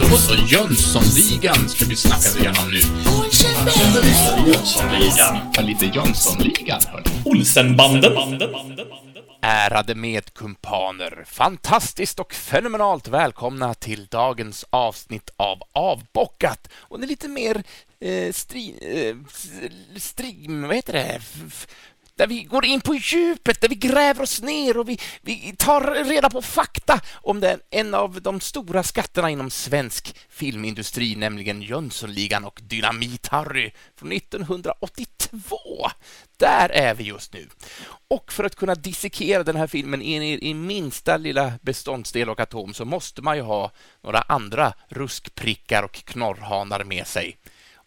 Då så, Jönssonligan ska vi snacka igenom nu. Jönssonligan. Ja, lite Jönssonligan, hörni. Olsenbanden. Ärade medkumpaner, fantastiskt och fenomenalt välkomna till dagens avsnitt av Avbockat. Och det är lite mer eh, stri, eh, stream, vad heter det? F- där vi går in på djupet, där vi gräver oss ner och vi, vi tar reda på fakta om den, en av de stora skatterna inom svensk filmindustri, nämligen Jönssonligan och Dynamit-Harry från 1982. Där är vi just nu. Och för att kunna dissekera den här filmen in i, i minsta lilla beståndsdel och atom så måste man ju ha några andra ruskprickar och knorrhanar med sig.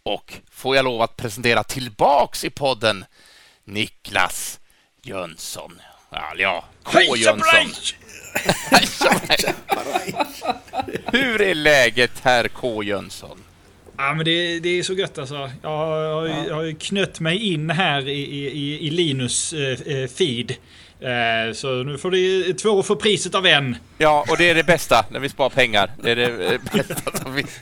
Och får jag lov att presentera tillbaks i podden Niklas Jönsson. Ja, ja K. Jönsson. Hur är läget, herr K. Jönsson? Ja, men det, det är så gött alltså. Jag har, jag har, jag har knött mig in här i, i, i Linus eh, eh, feed. Eh, så nu får du två för priset av en. Ja, och det är det bästa när vi sparar pengar. Det är det eh, bästa som finns.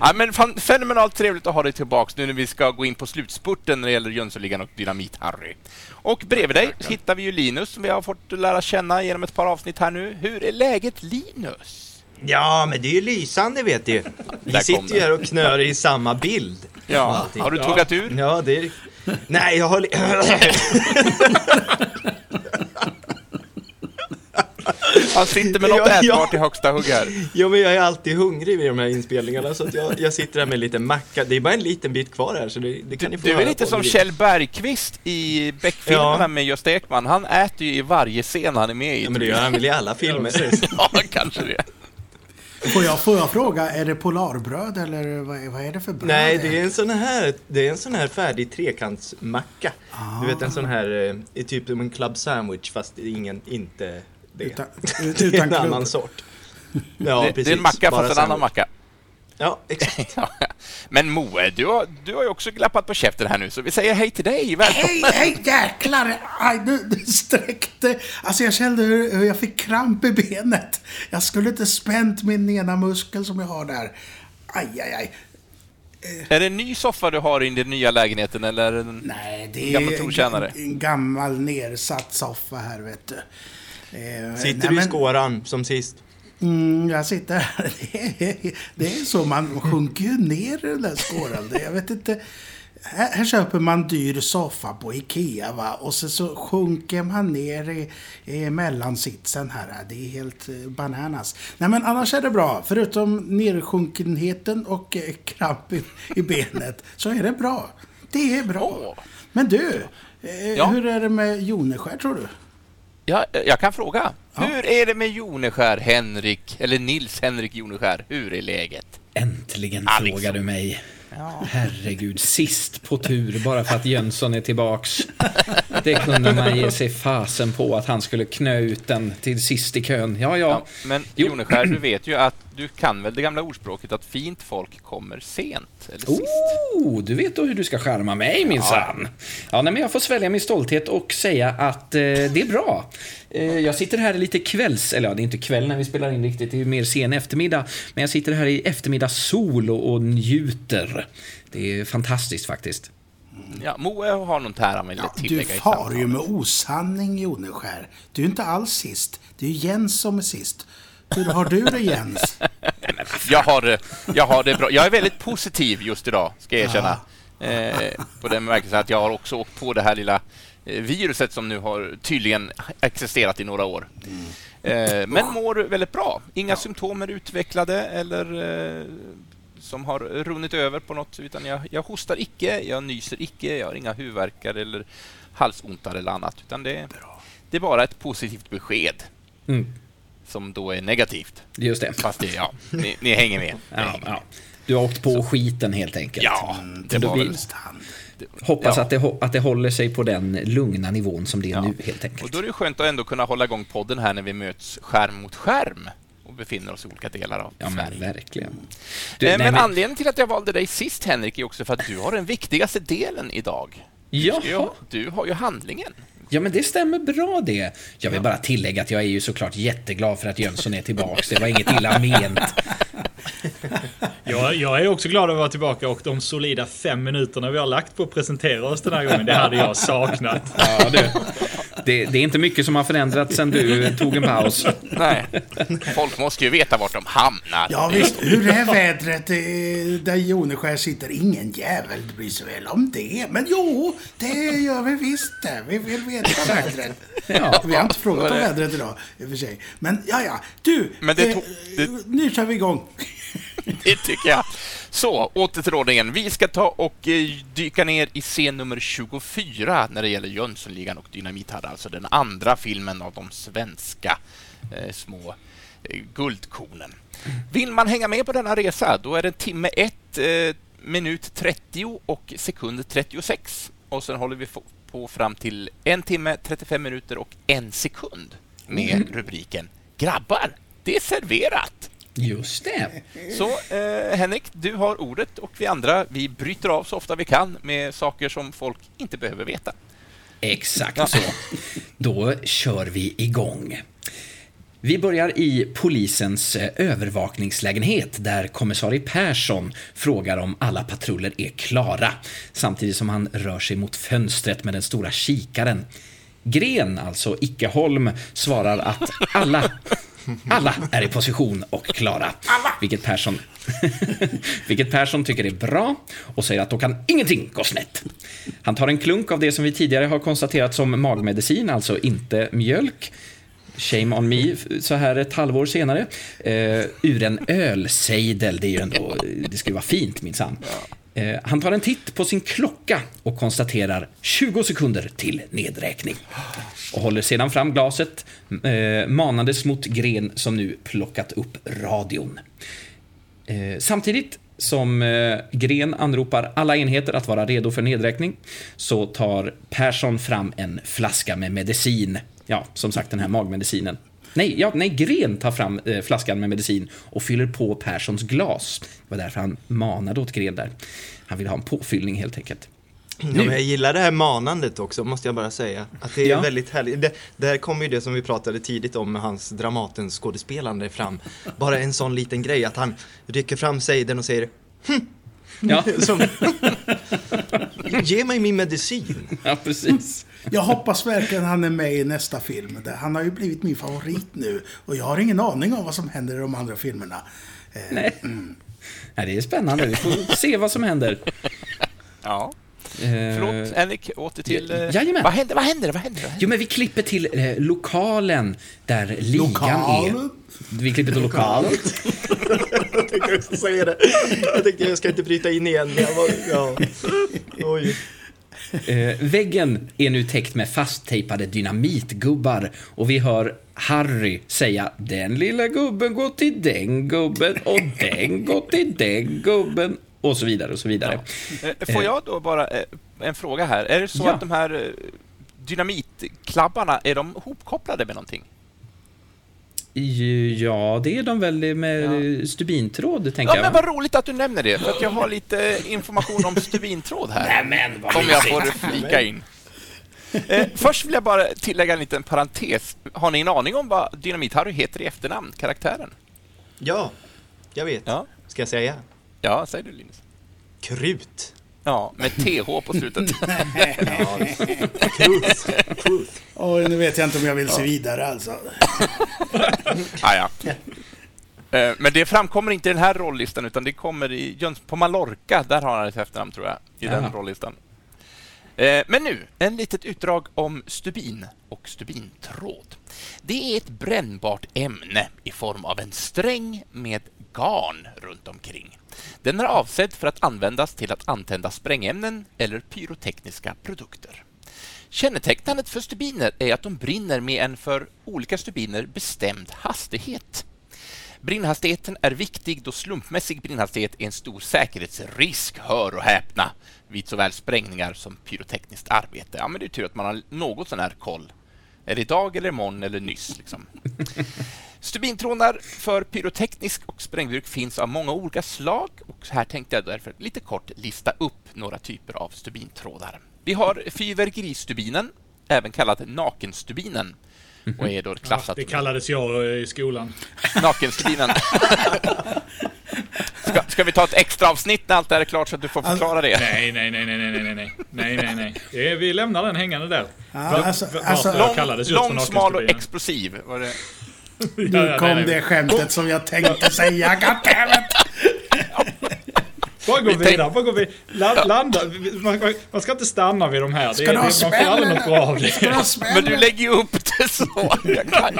Ja, men fan, fenomenalt trevligt att ha dig tillbaks nu när vi ska gå in på slutspurten när det gäller Jönssonligan och Dynamit-Harry. Och bredvid dig hittar vi ju Linus som vi har fått lära känna genom ett par avsnitt här nu. Hur är läget Linus? Ja, men det är ju lysande vet du. Vi sitter ju här och knör i samma bild. Ja, har du tuggat ur? Ja, det är... Nej, jag har... Han sitter med något Ja, ja. ätbart i högsta hugg här. Jo, men jag är alltid hungrig vid de här inspelningarna så att jag, jag sitter här med en liten macka. Det är bara en liten bit kvar här så det, det kan ni få Du är lite på som. Kjell Bergqvist i Beck-filmerna Ja. med Gösta Ekman. Han äter ju i varje scen han är med i. Ja, men det gör han väl i alla filmer. Ja, kanske det. Får jag, får jag fråga, är det Polarbröd eller vad, är- vad är det för bröd? Nej, det är en sån här, det är en sån här färdig trekantsmacka. Du vet en sån här, eh, är typ som en club sandwich fast det är ingen, inte det. Utan, det är utan en klubb. annan sort. Ja, det, precis. det är en macka fast en annan macka. Ja, exakt. Men Moe, du har, du har ju också glappat på käften här nu, så vi säger hej till dig. Välkommen! Hej, hej jäklar! Aj, du, du sträckte. Alltså jag kände hur, hur jag fick kramp i benet. Jag skulle inte spänt min ena muskel som jag har där. Aj, aj, aj. Är det en ny soffa du har i din nya lägenheten eller? är det En... Nej, det är Gammal en, en gammal nersatt soffa här, vet du. Eh, Sitter nej, du i skåran som sist? Mm, jag sitter här. Det är, det är så, man sjunker ju ner i den där skåran. Det- Jag vet inte. Här, här köper man dyr soffa på Ikea va? och så, så sjunker man ner i, i mellansitsen här. Det är helt eh, bananas. Nej men annars är det bra. Förutom nersjunkenheten och eh, kramp i, i benet så är det bra. Det är bra. Men du, eh, Ja? hur är det med Joneskär tror du? Ja, jag kan fråga. Hur är det med Joneskär, Henrik, eller Nils Henrik Joneskär? Hur är läget? Äntligen Ja, liksom. frågar du mig. Herregud, sist på tur bara för att Jönsson är tillbaks. Det kunde man ge sig fasen på att han skulle knö ut den till sist i kön. Ja, ja. Ja, men Jo. Joneskär, du vet ju att du kan väl det gamla ordspråket att fint folk kommer sent, eller sist? Oh, du vet då hur du ska skärma mig minsann. Ja, nej, men jag får svälja min stolthet och säga att eh, det är bra. Eh, jag sitter här lite kvälls... Eller ja, det är inte kväll när vi spelar in riktigt, det är mer sen eftermiddag. Men jag sitter här i eftermiddagssol och, och njuter. Det är fantastiskt faktiskt. Ja, Moe har något här han vill Ja, du tillägga i far ju med osanning, Joneskär. Du är inte alls sist. Det är ju Jens som är sist. Hur har du det, Jens? Jag har, det- jag har det bra. Jag är väldigt positiv just idag, ska jag erkänna. Eh, på den bemärkelsen att jag har också åkt på det här lilla eh, viruset som nu har tydligen existerat i några år. Eh, men mår väldigt bra. Inga symptom är utvecklade eller eh, som har runnit över på något, utan jag, jag hostar icke, jag nyser icke, jag har inga huvudvärkar eller halsontar eller annat, utan det, det är bara ett positivt besked Mm, som då är negativt. just det. Fast det, ja, ni, ni hänger med. Ni Ja, hänger med. ja. Du har åkt på skiten helt enkelt. Ja, det var väl... Hoppas Ja. att, det, att det håller sig på den lugna nivån som det är Ja. nu helt Och enkelt. då är det skönt att ändå kunna hålla igång podden här när vi möts skärm mot skärm och befinner oss i olika delar av Ja, men Sverige. verkligen. Du, Eh, nej, men men- anledningen till att jag valde dig sist, Henrik, är också för att du har den viktigaste delen idag. Ju- du har ju handlingen. Ja, men det stämmer bra det. Jag vill bara tillägga att jag är ju såklart jätteglad för att Jönsson är tillbaks. Det var inget illa ment. Jag, jag är också glad att vara tillbaka och de solida fem minuterna vi har lagt på att presentera oss den här gången, det hade jag saknat. Ja, du. Det, det är inte mycket som har förändrats sen du tog en paus. Nej. Folk måste ju veta vart de hamnar. Ja visst, hur är vädret där Joneskär sitter? Ingen jävel bryr sig väl om det. Men jo, det gör vi visst det. Vi vill veta vädret. Ja. Vi har inte frågat om vädret idag, i och för sig. Men ja, ja. Du, Men det eh, det- nu kör vi igång. Det tycker jag. Så, åter till ordningen. Vi ska ta och eh, dyka ner i scen nummer 24 när det gäller Jönssonligan och Dynamit-Harry, alltså den andra filmen av de svenska eh, små eh, guldkornen. Vill man hänga med på denna resa, då är det timme 1, eh, minut 30 och sekund 36. Och sen håller vi på fram till en timme, 35 minuter och en sekund med rubriken Grabbar, det är serverat! Just det. Så eh, Henrik, du har ordet och vi andra, vi bryter av så ofta vi kan med saker som folk inte behöver veta. Exakt så. Då kör vi igång. Vi börjar i polisens eh, övervakningslägenhet där kommissarie Persson frågar om alla patruller är klara samtidigt som han rör sig mot fönstret med den stora kikaren. Gren, alltså Ickeholm, svarar att alla alla är i position och klara. Vilket Persson, vilket Persson tycker är bra och säger att då kan ingenting gå snett. Han tar en klunk av det som vi tidigare har konstaterat som magmedicin, alltså inte mjölk. Shame on me, så här ett halvår senare. Eh, ur en ölsejdel, det är ju ändå, det ska ju vara fint minsann. Eh, han tar en titt på sin klocka och konstaterar 20 sekunder till nedräkning. Och håller sedan fram glaset, eh, manandes mot Gren som nu plockat upp radion. Eh, samtidigt som eh, Gren anropar alla enheter att vara redo för nedräkning så tar Persson fram en flaska med medicin. Ja, som sagt den här magmedicinen. Nej, ja, nej Gren tar fram eh, flaskan med medicin och fyller på Perssons glas. Det var därför han manade åt Gren där. Han ville ha en påfyllning helt enkelt. Ja, jag gillar det här manandet också, måste jag bara säga. Att det är Ja. väldigt härligt. Det, där kommer ju det som vi pratade tidigt om med hans Dramatens skådespelande fram. Bara en sån liten grej, att han rycker fram sejden och säger Ja, som, Ge mig min medicin. ja precis. Jag hoppas verkligen han är med i nästa film. Han har ju blivit min favorit nu. Och jag har ingen aning om vad som händer i de andra filmerna. Eh, Nej. Nej, det är spännande. Vi får se vad som händer. Ja. Eh, Förlåt, Henrik, åter till... eh, Jajamän. Vad händer? Vad händer? Vad händer? Jo, men vi klipper till eh, lokalen där ligan Lokalen? är. Vi klipper till lokalen. Jag tänkte också säga det. Jag tänkte jag ska inte bryta in igen. Jag var, ja. Oj. Eh, väggen är nu täckt med fasttejpade dynamitgubbar och vi hör Harry säga den lilla gubben går till den gubben och den går till den gubben och så vidare och så vidare. Eh, Får jag då bara eh, en fråga här? Är det så Ja. att de här eh, dynamitklabbarna, är de hopkopplade med någonting? Ja, det är de väl med stubintråd, tänker Ja, men jag. vad roligt att du nämner det, för att jag har lite information om stubintråd här. men vad Om jag får flika in. Eh, först vill jag bara tillägga en liten parentes. Har ni en aning om vad Dynamit-Harry heter i efternamn, karaktären? Ja, jag vet. Ja, Ska jag säga? ja säg du Linus. Krut. Ja, med TH på slutet. Krut. Och nu vet jag inte om jag vill se vidare alltså. ah, ja. Eh, Men det framkommer inte i den här rollistan, utan det kommer i Jöns på Mallorca. Där har han ett efternamn, tror jag, i den Jaha. rollistan. Eh, Men nu, en litet utdrag om stubin och stubintråd. Det är ett brännbart ämne i form av en sträng med garn runt omkring. Den är avsedd för att användas till att antända sprängämnen eller pyrotekniska produkter. Kännetecknandet för stubiner är att de brinner med en för olika stubiner bestämd hastighet. Brinnhastigheten är viktig då slumpmässig brinnhastighet är en stor säkerhetsrisk, hör och häpna, vid såväl sprängningar som pyrotekniskt arbete. Ja, men det är tur att man har något sån här koll. Är det idag eller imorgon eller nyss? Liksom. Stubintrådar för pyroteknisk och sprängbruk finns av många olika slag och här tänkte jag därför lite kort lista upp några typer av stubintrådar. Vi har fyrverkeristubinen, även kallat nakenstubinen och är då klassat Det kallades jag eh, i skolan. nakenstubinen. Ska, ska vi ta ett extra avsnitt när allt det här är klart så att du får förklara det? Nej, nej, nej, nej, nej, nej, nej, nej, nej, nej. Det är, vi lämnar den hängande där. Ja, alltså- alltså- Lång, lång smal och explosiv. Var det? Nu kom det skämtet som jag tänkte säga. Goddammit! Bara gå vidare, bara gå vidare. La, landa. Man, ska inte stanna vid de här. Det, Ska det, du ha man får aldrig något bra av det. Men du lägger ju upp det så. Jag kan,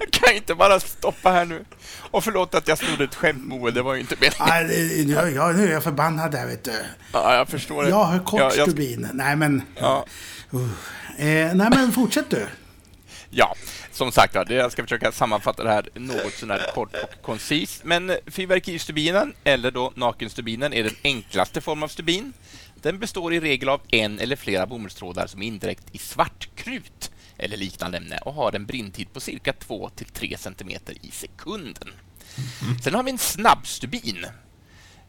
jag kan inte bara stoppa här nu. Och förlåt att jag snodde ett skämt Moe, det var ju inte meningen. Nej, jag, nu är jag förbannad där vet du. Ja, jag förstår det. Jag har kort Ja, jag- stubin. Nej men... Ja. Uh. Eh, nej men fortsätt du. Ja, som sagt var, jag ska försöka sammanfatta det här något sånär kort och koncist. Men fyrverkeristubinen, eller då nakenstubinen, är den enklaste form av stubin. Den består i regel av en eller flera bomullstrådar som är indräkt i svartkrut eller liknande ämne och har en brinntid på cirka 2-3 cm i sekunden. Sen har vi en snabbstubin.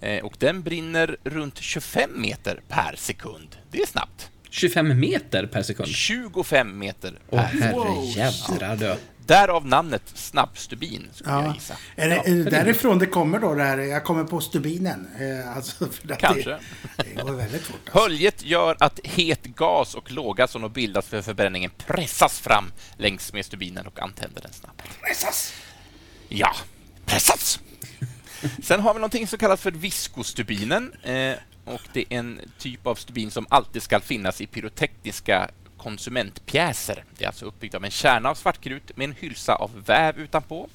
Eh, och den brinner runt 25 meter per sekund. Det är snabbt. 25 meter per sekund. 25 meter per Åh sekund. herrejädrar du. Därav namnet snabbstubin, skulle jag Ja. gissa. Är det, är det därifrån det kommer då det här, jag kommer på stubinen? Eh, alltså, för att Kanske. Det, det går väldigt fort. Alltså. Höljet gör att het gas och låga som då bildas för förbränningen pressas fram längs med stubinen och antänder den snabbt. Pressas! Ja, pressas! Sen har vi någonting som kallas för viskostubinen. Eh, och det är en typ av stubin som alltid ska finnas i pyrotekniska konsumentpjäser. Det är alltså uppbyggt av en kärna av svartkrut med en hylsa av väv utanpå.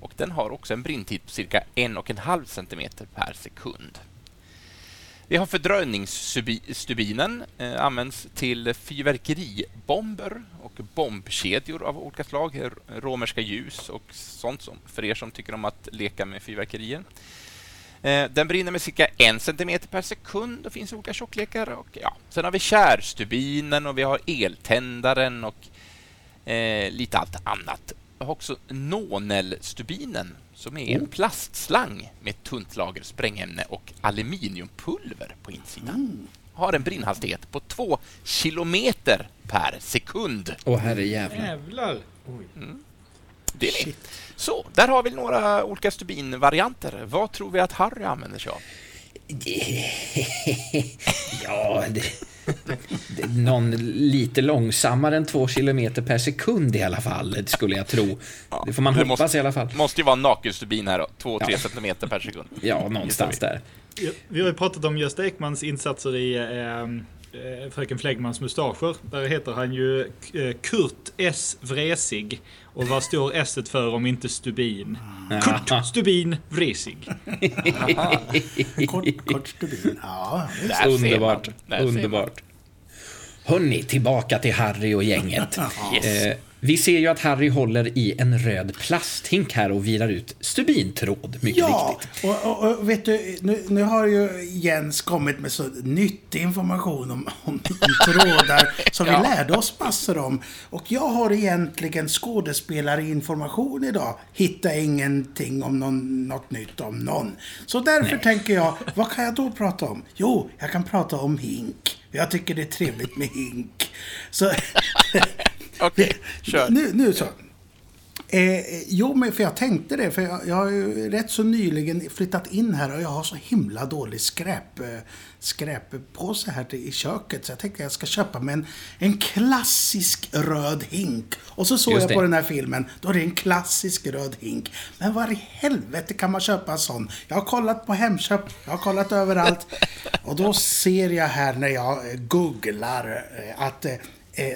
Och den har också en brinntid på cirka en och en halv centimeter per sekund. Vi har fördröjningsstubinen, eh, används till fyrverkeribomber och bombkedjor av olika slag, romerska ljus och sånt som för er som tycker om att leka med fyrverkerier. Eh, den brinner med cirka en centimeter per sekund. Det finns olika tjocklekar. Och, ja. Sen har vi kärstubinen och vi har eltändaren och eh, lite allt annat. Vi har också nonelstubinen som är en plastslang med ett tunt lager sprängämne och aluminiumpulver på insidan. Har en brinnhastighet på två kilometer per sekund. Åh herrejävlar. Jävlar. Det är det. Så, där har vi några olika stubinvarianter. Vad tror vi att Harry använder sig av? Ja, det, det, någon lite långsammare än två kilometer per sekund i alla fall, det skulle jag tro. Det får man det hoppas måste- i alla fall. måste ju vara en nakenstubin här då. 2-3 Ja. centimeter per sekund. Ja, någonstans där. Ja, Vi har ju pratat om Gösta Ekmans insatser i eh, Fröken Flegmans mustascher. Där heter han ju eh, Kurt S. Vresig. Och vad står S för om inte stubin? Kurt Stubin Vresig. Kort, kort stubin. Ja, Underbart. Underbart. Hörni, tillbaka till Harry och gänget. Yes. Eh, vi ser ju att Harry håller i en röd plasthink här och virar ut stubintråd, mycket Ja, riktigt. och, och, och vet du, nu, nu har ju Jens kommit med så nyttig information om, om, om trådar som vi lärde oss massor om. Och jag har egentligen skådespelarinformation idag. Hittar ingenting om någon, något nytt om någon. Så därför tänker jag, vad kan jag då prata om? Jo, jag kan prata om hink. Jag tycker det är trevligt med hink. Så... Okej, kör. Nu, nu så. Eh, jo, men för jag tänkte det. För jag, jag har ju rätt så nyligen flyttat in här och jag har så himla dålig skräp, eh, skräppåse här till, i köket. Så jag tänkte jag ska köpa mig en, en klassisk röd hink. Och så såg Just jag på det. den här filmen. Då är det en klassisk röd hink. Men var i helvete kan man köpa en sån? Jag har kollat på Hemköp. Jag har kollat överallt. Och då ser jag här när jag eh, googlar eh, att Eh,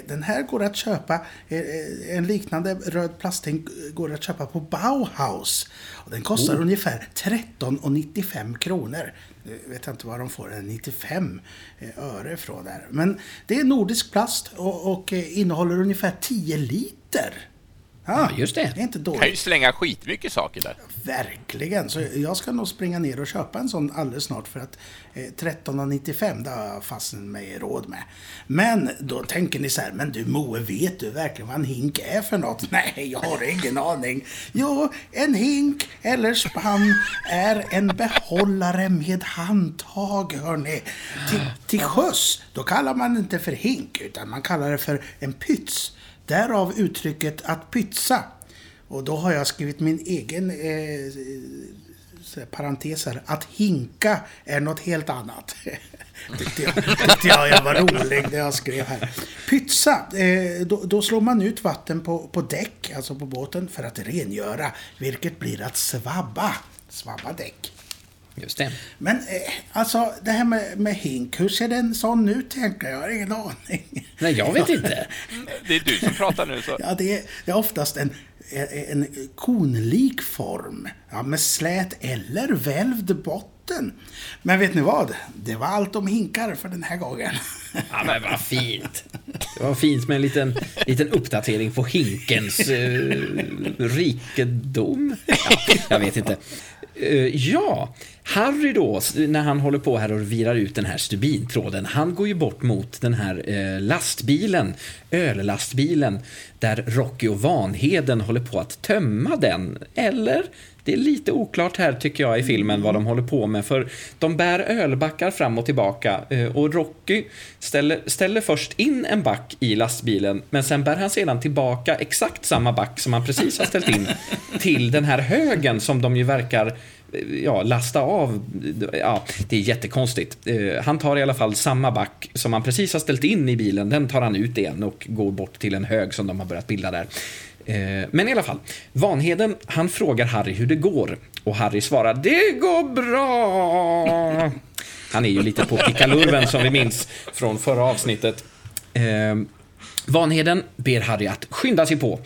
Den här går att köpa, eh, eh, en liknande röd plasthink går att köpa på Bauhaus. Och den kostar ungefär 13,95 kronor. Nu vet jag inte var de får den 95 eh, öre ifrån där. Men det är nordisk plast och, och eh, innehåller ungefär 10 liter. Ja, just det. Det är inte kan ju dåligt. slänga skitmycket saker där. Verkligen. Så jag ska nog springa ner och köpa en sån alldeles snart för att eh, 13,95 det har jag fasen mig råd med. Men då tänker ni så här, men du Moe, vet du verkligen vad en hink är för något? Nej, jag har ingen aning. Jo, en hink eller spann är en behållare med handtag, hörni. Till, till sjöss, då kallar man det inte för hink, utan man kallar det för en pyts. Därav uttrycket att pytsa. Och då har jag skrivit min egen eh, parentes här. Att hinka är något helt annat. tyckte, jag, tyckte jag, jag var rolig när jag skrev här. Pytsa, eh, då, då slår man ut vatten på, på däck, alltså på båten, för att rengöra. Vilket blir att svabba. Svabba däck. Just det. Men eh, alltså det här med, med hink, hur ser en sån ut tänker jag? Jag har ingen aning. Nej, jag vet inte. Det är du som pratar nu. Så. Ja, det är, det är oftast en, en konlik form. Ja, med slät eller välvd botten. Men vet ni vad? Det var allt om hinkar för den här gången. Ja, men vad fint. Det var fint med en liten, liten uppdatering på hinkens eh, rikedom. Ja, jag vet inte. Eh, ja, Harry då, när han håller på här och virar ut den här stubintråden, han går ju bort mot den här eh, lastbilen, öllastbilen, där Rocky och Vanheden håller på att tömma den. Eller? Det är lite oklart här tycker jag i filmen vad de håller på med för de bär ölbackar fram och tillbaka eh, och Rocky ställer, ställer först in en back i lastbilen men sen bär han sedan tillbaka exakt samma back som han precis har ställt in till den här högen som de ju verkar ja, lasta av. Ja, det är jättekonstigt. Eh, han tar i alla fall samma back som han precis har ställt in i bilen. Den tar han ut igen och går bort till en hög som de har börjat bilda där. Eh, men i alla fall, Vanheden, han frågar Harry hur det går. Och Harry svarar det går bra. Han är ju lite på pickalurven som vi minns från förra avsnittet. Eh, Vanheden ber Harry att skynda sig på.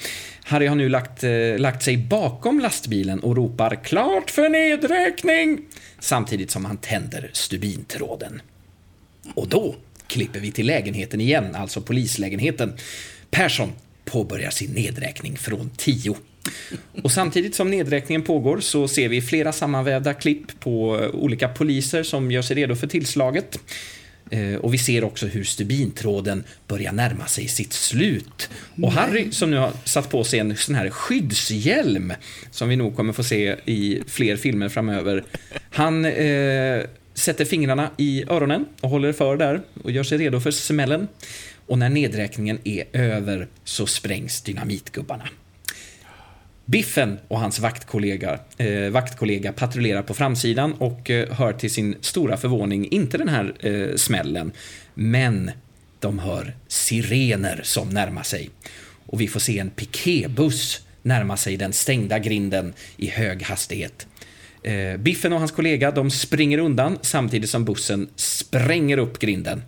Harry har nu lagt, eh, lagt sig bakom lastbilen och ropar “Klart för nedräkning!” samtidigt som han tänder stubintråden. Och då klipper vi till lägenheten igen, alltså polislägenheten. Persson påbörjar sin nedräkning från 10. Och samtidigt som nedräkningen pågår så ser vi flera sammanvävda klipp på eh, olika poliser som gör sig redo för tillslaget. Eh, Och vi ser också hur stubintråden börjar närma sig sitt slut. Och Harry, som nu har satt på sig en sån här skyddshjälm, som vi nog kommer få se i fler filmer framöver, han eh, sätter fingrarna i öronen och håller för där och gör sig redo för smällen. Och när nedräkningen är över så sprängs dynamitgubbarna. Biffen och hans vaktkollega, eh, vaktkollega patrullerar på framsidan och eh, hör till sin stora förvåning inte den här eh, smällen, men de hör sirener som närmar sig. Och vi får se en piketbuss närma sig den stängda grinden i hög hastighet. Eh, Biffen och hans kollega de springer undan samtidigt som bussen spränger upp grinden.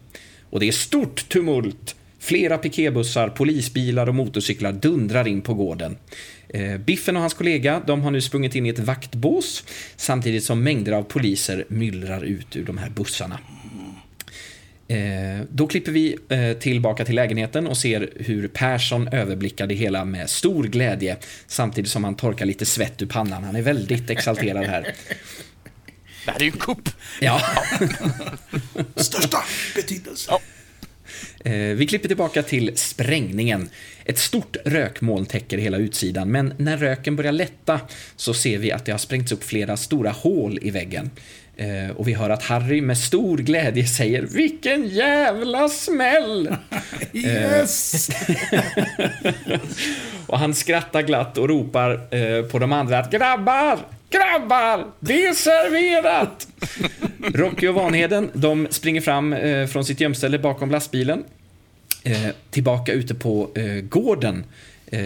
Och det är stort tumult. Flera piketbussar, polisbilar och motorcyklar dundrar in på gården. Eh, Biffen och hans kollega de har nu sprungit in i ett vaktbås samtidigt som mängder av poliser myllrar ut ur de här bussarna. Eh, då klipper vi eh, tillbaka till lägenheten och ser hur Persson överblickar det hela med stor glädje samtidigt som han torkar lite svett ur pannan. Han är väldigt exalterad här. Det här är ju en kupp. Ja. Största betydelse. Eh, Vi klipper tillbaka till sprängningen. Ett stort rökmoln täcker hela utsidan, men när röken börjar lätta så ser vi att det har sprängts upp flera stora hål i väggen. Eh, Och vi hör att Harry med stor glädje säger “Vilken jävla smäll!” Yes! Och han skrattar glatt och ropar eh, på de andra att “Grabbar! Grabbar! Det är serverat!” Rocky och Vanheden, de springer fram eh, från sitt gömställe bakom lastbilen. Eh, tillbaka ute på eh, gården, eh,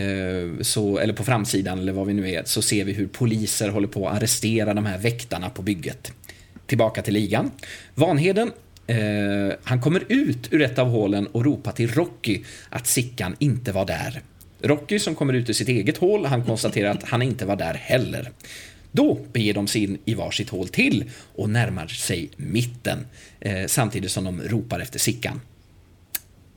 så, eller på framsidan eller vad vi nu är, så ser vi hur poliser håller på att arrestera de här väktarna på bygget. Tillbaka till ligan. Vanheden, eh, han kommer ut ur ett av hålen och ropar till Rocky att Sickan inte var där. Rocky som kommer ut ur sitt eget hål, han konstaterar att han inte var där heller. Då beger de sig in i varsitt hål till och närmar sig mitten, eh, samtidigt som de ropar efter Sickan.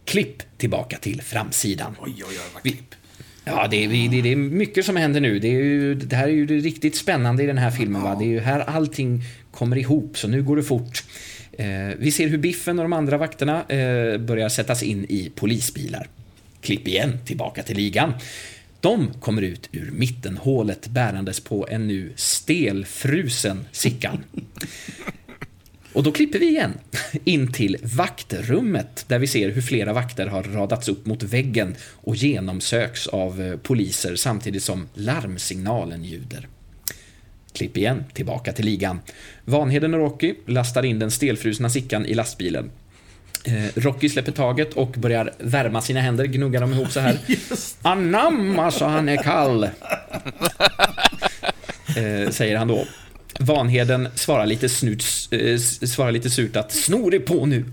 Klipp tillbaka till framsidan. Oj, oj, oj, vad klipp. Ja, det är, det, är mycket som händer nu. Det, ju, det här är ju riktigt spännande i den här filmen. Va? Det är ju här allting kommer ihop, så nu går det fort. Eh, vi ser hur Biffen och de andra vakterna eh, börjar sättas in i polisbilar. Klipp igen, tillbaka till ligan. De kommer ut ur mittenhålet bärandes på en nu stelfrusen Sickan. Och då klipper vi igen in till vaktrummet där vi ser hur flera vakter har radats upp mot väggen och genomsöks av eh, poliser samtidigt som larmsignalen ljuder. Klipp igen, tillbaka till ligan. Vanheden och Rocky lastar in den stelfrusna Sickan i lastbilen. Eh, Rocky släpper taget och börjar värma sina händer, gnuggar dem ihop så här. Anamma, så han är kall. Eh, säger han då. Vanheden svarar lite, snut, eh, svarar lite surt att snor är på nu.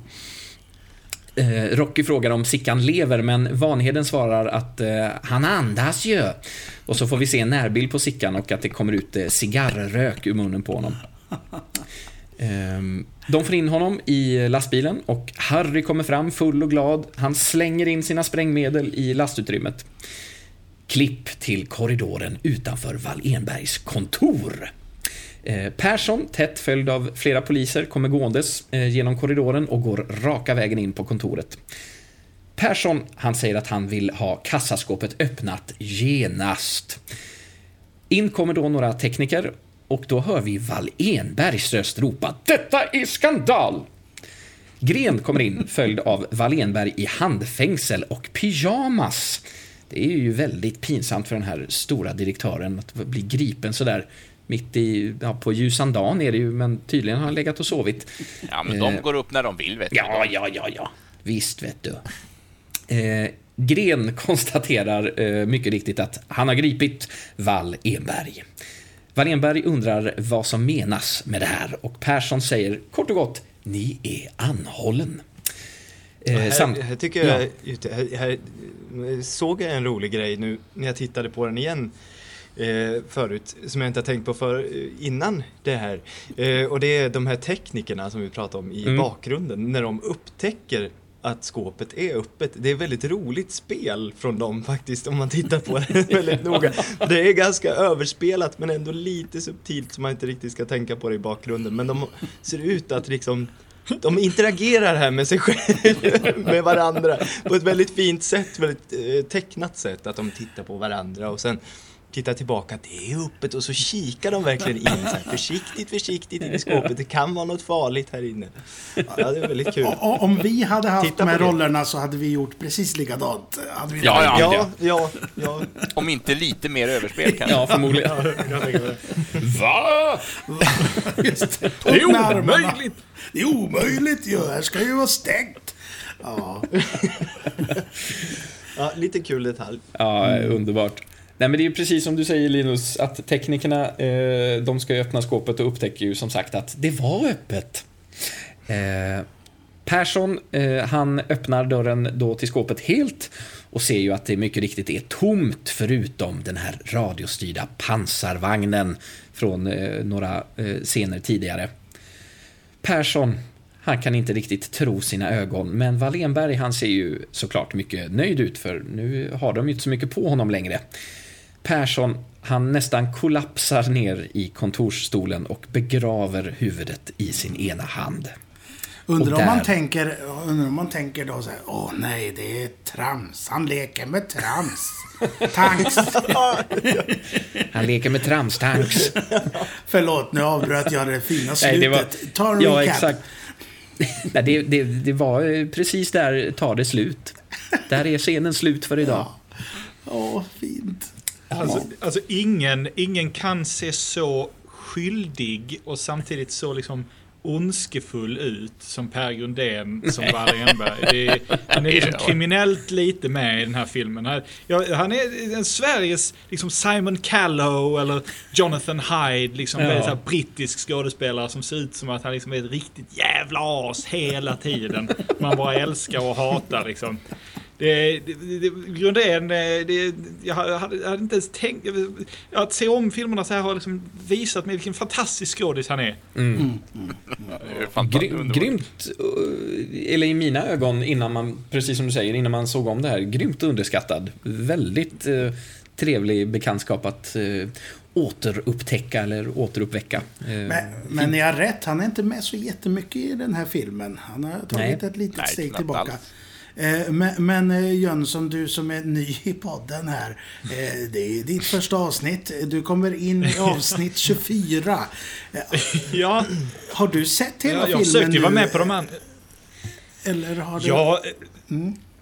Rocky frågar om Sickan lever, men Vanheden svarar att han andas ju. Och så får vi se en närbild på Sickan och att det kommer ut eh, cigarrrök ur munnen på honom. Ehm, de får in honom i lastbilen och Harry kommer fram full och glad. Han slänger in sina sprängmedel i lastutrymmet. Klipp till korridoren utanför Wall-Enbergs kontor. Ehm, Persson, tätt följd av flera poliser, kommer gåendes eh, genom korridoren och går raka vägen in på kontoret. Persson, han säger att han vill ha kassaskåpet öppnat genast. In kommer då några tekniker och då hör vi Wall-Enbergs röst ropa “Detta är skandal!” Gren kommer in, följd av Wallenberg i handfängsel och pyjamas. Det är ju väldigt pinsamt för den här stora direktören att bli gripen sådär mitt i, ja, på ljusan dagen är det ju, men tydligen har han legat och sovit. Ja, men de Eh, går upp när de vill, vet du. Ja, ja, ja, ja. Visst, vet du. Eh, Gren konstaterar eh, mycket riktigt att han har gripit Wall Enberg. Wall Enberg undrar vad som menas med det här och Persson säger kort och gott, ni är anhållen. Eh, Här, samt- här tycker jag, ute- här, här såg jag en rolig grej nu när jag tittade på den igen eh, förut som jag inte har tänkt på för, eh, innan det här. Eh, och det är de här teknikerna som vi pratade om i Mm. bakgrunden när de upptäcker att skåpet är öppet. Det är väldigt roligt spel från dem faktiskt om man tittar på det väldigt noga. Det är ganska överspelat men ändå lite subtilt så man inte riktigt ska tänka på det i bakgrunden. Men de ser ut att liksom de interagerar här med sig själva, med varandra på ett väldigt fint sätt, väldigt eh, tecknat sätt. Att de tittar på varandra och sen tittar tillbaka, det är öppet och så kikar de verkligen in så här, försiktigt, försiktigt in i skåpet. Det kan vara något farligt här inne. Ja, det är väldigt kul. O- o- Om vi hade haft Titta de här på det. rollerna så hade vi gjort precis likadant. Hade vi Ja, ja. Ja, ja, ja. Om inte lite mer överspel kanske. Ja, förmodligen. Va? Just det. Det är omöjligt! Det är omöjligt ju. Här ska ju vara stängt. Ja. ja lite kul detalj. Ja, underbart. Nej, men det är ju precis som du säger Linus, att teknikerna, eh, de ska ju öppna skåpet och upptäcker ju som sagt att det var öppet. Eh, Persson, eh, han öppnar dörren då till skåpet helt och ser ju att det mycket riktigt är tomt förutom den här radiostyrda pansarvagnen från eh, några eh, scener tidigare. Persson, han kan inte riktigt tro sina ögon, men Wallenberg han ser ju såklart mycket nöjd ut för nu har de ju inte så mycket på honom längre. Persson, han nästan kollapsar ner i kontorsstolen och begraver huvudet i sin ena hand. Undrar om, man tänker, undrar om man tänker då så här, åh nej, det är trams. Han leker med trams. Tanks. Han leker med tramstanks. Förlåt, nu avbröt jag det fina slutet. Nej, det var... Ta en ja, recap. exakt. Nej, det, det, det var eh, precis där tar det slut. Där är scenen slut för idag. Åh, fint. Alltså, alltså ingen, ingen kan se så skyldig och samtidigt så liksom ondskefull ut som Per Grundén som Wallenberg. Det är, han är liksom kriminellt lite med i den här filmen. Han, ja, han är en Sveriges liksom Simon Callow eller Jonathan Hyde, liksom Ja. väldigt så här brittisk skådespelare som ser ut som att han liksom är ett riktigt jävla as hela tiden. Man bara älskar och hatar liksom. Det, det, det, grund en, eh, det, jag hade, jag hade inte ens tänkt... Att se om filmerna så här har liksom visat mig vilken fantastisk skådis han är. Det är fantastiskt Gry, grymt, eh, eller i mina ögon, innan man, precis som du säger, innan man såg om det här, grymt underskattad. Väldigt eh, trevlig bekantskap att eh, återupptäcka eller återuppväcka. Eh, Men, men ni har rätt, han är inte med så jättemycket i den här filmen. Han har tagit Nej. ett litet Nej, steg tillbaka. alls. Eh, Men, men eh, Jönsson, du som är ny i podden här. eh, Det är ditt första avsnitt. Du kommer in i avsnitt 24. Eh, Ja, Har du sett hela jag, jag filmen försökte ju vara med på de andra. Eller har du... Ja,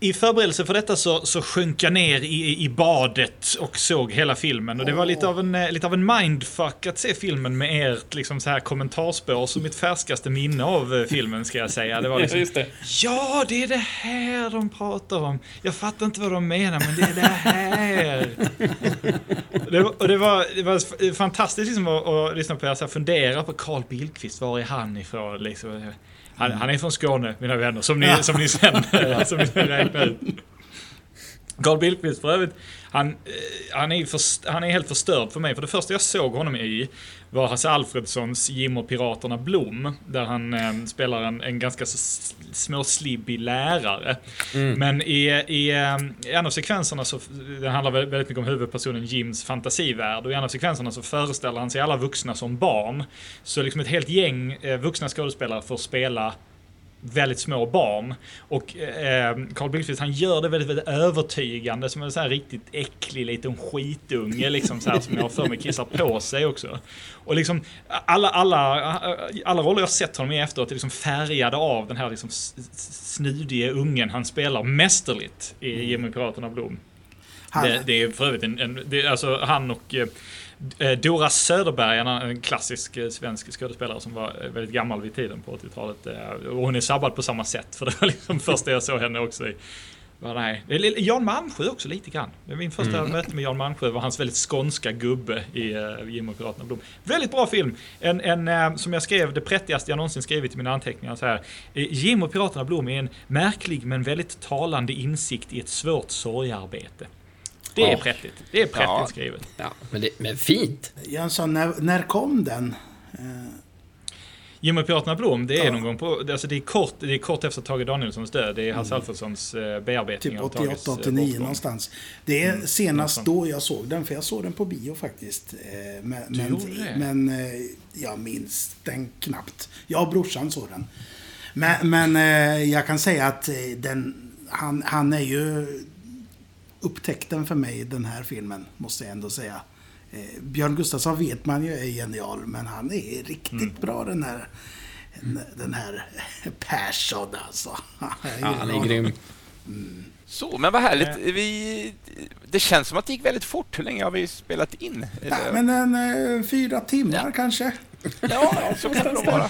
i förberedelse för detta så, så sjönk jag ner i, i badet och såg hela filmen. Och det var lite av en, eh, lite av en mindfuck att se filmen med ert liksom så här kommentarspår. Så mitt färskaste minne av eh, filmen ska jag säga. Det var liksom, just det. Ja, det är det här de pratar om. Jag fattar inte vad de menar, men det är det här. det, var, och det, var, det var fantastiskt liksom att, att lyssna på er så här, fundera på Carl Bildqvist. Var är han ifrån? Liksom. Han, han är från Skåne, mina vänner, som ni, som ni sen som ni sen räknar ut. Carl Bildqvist för övrigt, han, eh, han, är först, han är helt förstörd för mig. För det första jag såg honom i var Hasse Alfredsons Jim och Piraterna Blom. Där han eh, spelar en, en ganska småslibbig lärare. Men i, i eh, en av sekvenserna så, det handlar väl- väldigt mycket om huvudpersonen Jims fantasivärld. Och i en av sekvenserna så föreställer han sig alla vuxna som barn. Så liksom ett helt gäng eh, vuxna skådespelare får spela väldigt små barn. Och eh, Carl Bildqvist han gör det väldigt, väldigt övertygande som en sån här riktigt äcklig liten skitunge liksom så här som jag har för mig kissar på sig också. Och liksom alla, alla, alla roller jag sett honom i efteråt är liksom färgade av den här liksom snudige ungen han spelar mästerligt i Jimmy Piraterna Blom. Det, det är för övrigt en, en det, alltså han och eh, Dora Söderberg, en, klassisk eh, svensk skådespelare som var eh, väldigt gammal vid tiden på 80-talet. eh, Och hon är sabbad på samma sätt, för det var liksom första jag såg henne också i. Var nej. Jan Malmsjö också lite grann. Min första möte med Jan Malmsjö var hans väldigt skånska gubbe i uh, Jim och Piraterna Blom. Väldigt bra film. En, en eh, som jag skrev, det prättigaste jag någonsin skrivit i mina anteckningar så här. Eh, Jim och Piraterna Blom är en märklig men väldigt talande insikt i ett svårt sorgarbete. Det är Ja. prättigt. Det är prättigt Ja. skrivet. Ja, men, det, men fint. Jönsson, när, när kom den? Jim och Piraterna Blom, det är Ja. någon gång på... Alltså det är kort, det är kort efter Tage Danielssons död. Det är Hasse Alfredsons eh, bearbetning Typ av Tages, eh, 88-89 bortgång. någonstans. Det är senast någonstans. då jag såg den, för jag såg den på bio faktiskt. Eh, Men, men, gjorde det? men eh, jag minns den knappt. Jag och brorsan såg den. Men, men eh, jag kan säga att eh, den, han, han är ju upptäckten för mig i den här filmen, måste jag ändå säga. Eh, Björn Gustafsson vet man ju är genial, men han är riktigt Mm. bra den här den här Persson alltså. Ja, han är grym. Så, men vad härligt. Vi, det känns som att det gick väldigt fort. Hur länge har vi spelat in? Ja, men en eh, fyra timmar kanske. ja, så kan det vara.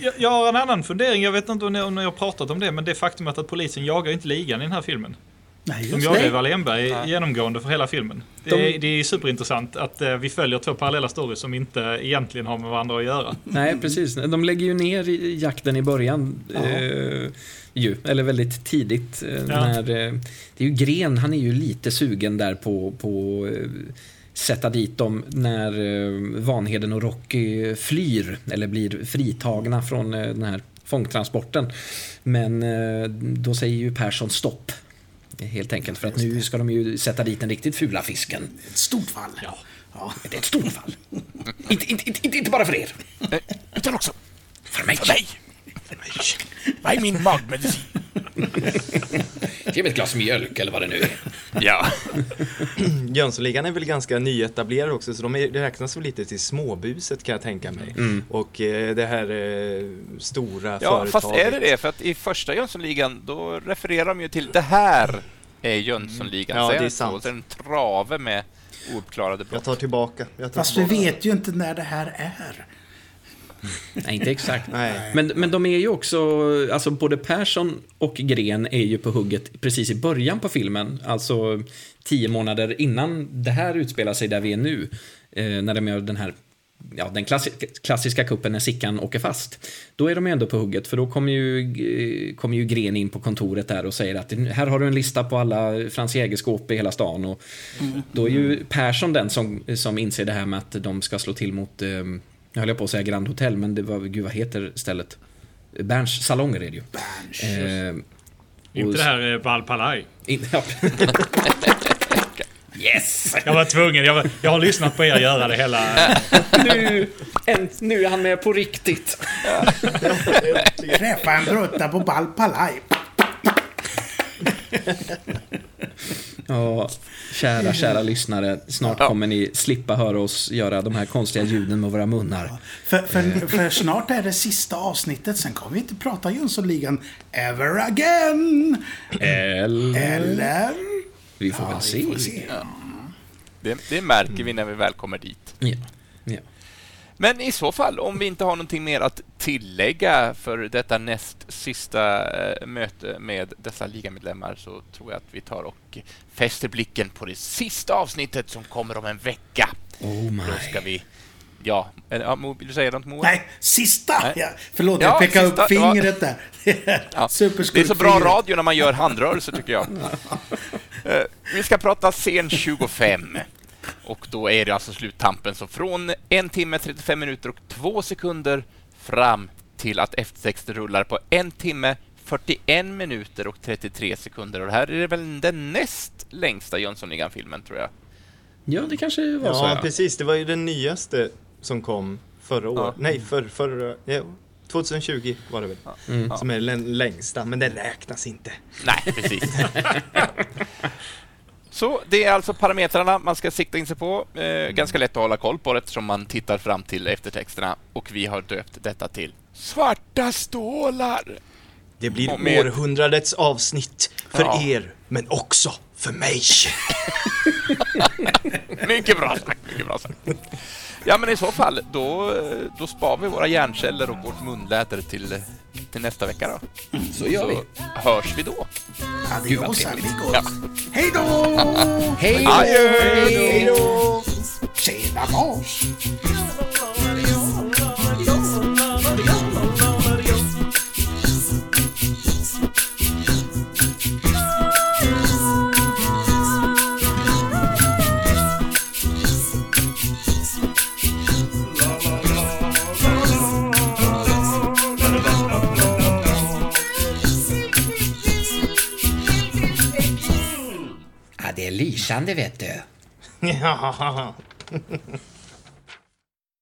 Jag, jag har en annan fundering. Jag vet inte om ni, om ni har pratat om det, men det faktumet att polisen jagar inte ligan i den här filmen. Nej, just jagar det. Wallenberg genomgående för hela filmen. Det, De- är, det är superintressant att eh, vi följer två parallella stories som inte egentligen har med varandra att göra. Nej, precis. De lägger ju ner i jakten i början. Eh, ju, eller väldigt tidigt. Eh, när, eh, det är ju Gren, han är ju lite sugen där på, på eh, sätta dit dem när Vanheden och Rocky flyr eller blir fritagna från den här fångtransporten. Men då säger ju Persson stopp. Helt enkelt för att nu ska de ju sätta dit den riktigt fula fisken. Ett stort fall. Ja. Ja. Det är ett stort fall. inte, inte, inte, inte bara för er. Eh, Utan också För mig. för mig. Vad är min magmedicin? Ge mig ett glas mjölk eller vad det nu är. Ja. Jönssonligan är väl ganska nyetablerad också så de är, räknas väl lite till småbuset kan jag tänka mig. Och eh, det här eh, stora ja, företaget. fast är det det? För att i första Jönssonligan, då refererar de ju till det här är Jönssonligan. Ja, Säger det är så? sant. Så en trave med ouppklarade Jag brott. tar tillbaka. Jag tar Fast vi tillbaka. vet ju inte när det här är. Nej, inte exakt. Nej. Men, men de är ju också, alltså både Persson och Gren är ju på hugget precis i början på filmen. Alltså tio månader innan det här utspelar sig där vi är nu. Eh, när de gör den här ja, den klassi klassiska kuppen när Sickan åker fast. Då är de ju ändå på hugget, för då kommer ju, eh, kommer ju Gren in på kontoret där och säger att här har du en lista på alla Frans Jägerskåp i hela stan. Och Då är ju Persson den som, som inser det här med att de ska slå till mot, eh, jag höll jag på att säga Grand Hotel, men det var, gud vad heter stället? Berns salonger är det ju. Eh, Inte det här eh, Valpalaj. in, ja. yes! Jag var tvungen. Jag, var, jag har lyssnat på er göra det hela... Nu, en, nu är han med på riktigt. Träffa en brutta på Balpalaj. Ja, kära, kära lyssnare. Snart Ja. kommer ni slippa höra oss göra de här konstiga ljuden med våra munnar. För, för, för snart är det sista avsnittet, sen kommer vi inte prata Jönssonligan ever again. Eller? Eller? Vi får väl se. Vi får se. Det, det märker vi när vi väl kommer dit. Ja. Ja. Men i så fall, om vi inte har någonting mer att tillägga för detta näst sista eh, möte med dessa ligamedlemmar så tror jag att vi tar och fäster blicken på det sista avsnittet som kommer om en vecka. Oh my. Då ska vi... Ja, eh, vill du säga något Moa? Nej, sista! Nej. Ja, förlåt, Ja, jag pekade sista, upp fingret där. Ja, det är så bra radio när man gör handrörelser, tycker jag. Eh, Vi ska prata scen 25. Och då är det alltså sluttampen, så från en timme, 35 minuter och två sekunder fram till att eftertexten rullar på en timme, 41 minuter och 33 sekunder. Och det här är det väl den näst längsta Jönssonligan-filmen, tror jag. Ja, det kanske var så. Ja, Ja. precis. Det var ju den nyaste som kom förra året. Ja. Nej, för, förra... Ja, 2020 var det väl. Mm. Som är den längsta, men den räknas inte. Nej, precis. Så det är alltså parametrarna man ska sikta in sig på. Eh, ganska lätt att hålla koll på eftersom man tittar fram till eftertexterna. Och vi har döpt detta till Svarta stålar. Det blir med- århundradets avsnitt för Ja. er, men också för mig. Mycket bra sagt, mycket bra sagt. Ja, men i så fall, då, då spar vi våra hjärnceller och vårt munläder till, till nästa vecka då. Så gör vi. Så hörs vi då. Adios, amigos. Ja. Hej då! Hej Adjö! Tjena mors! Ja, det vet du. Ja.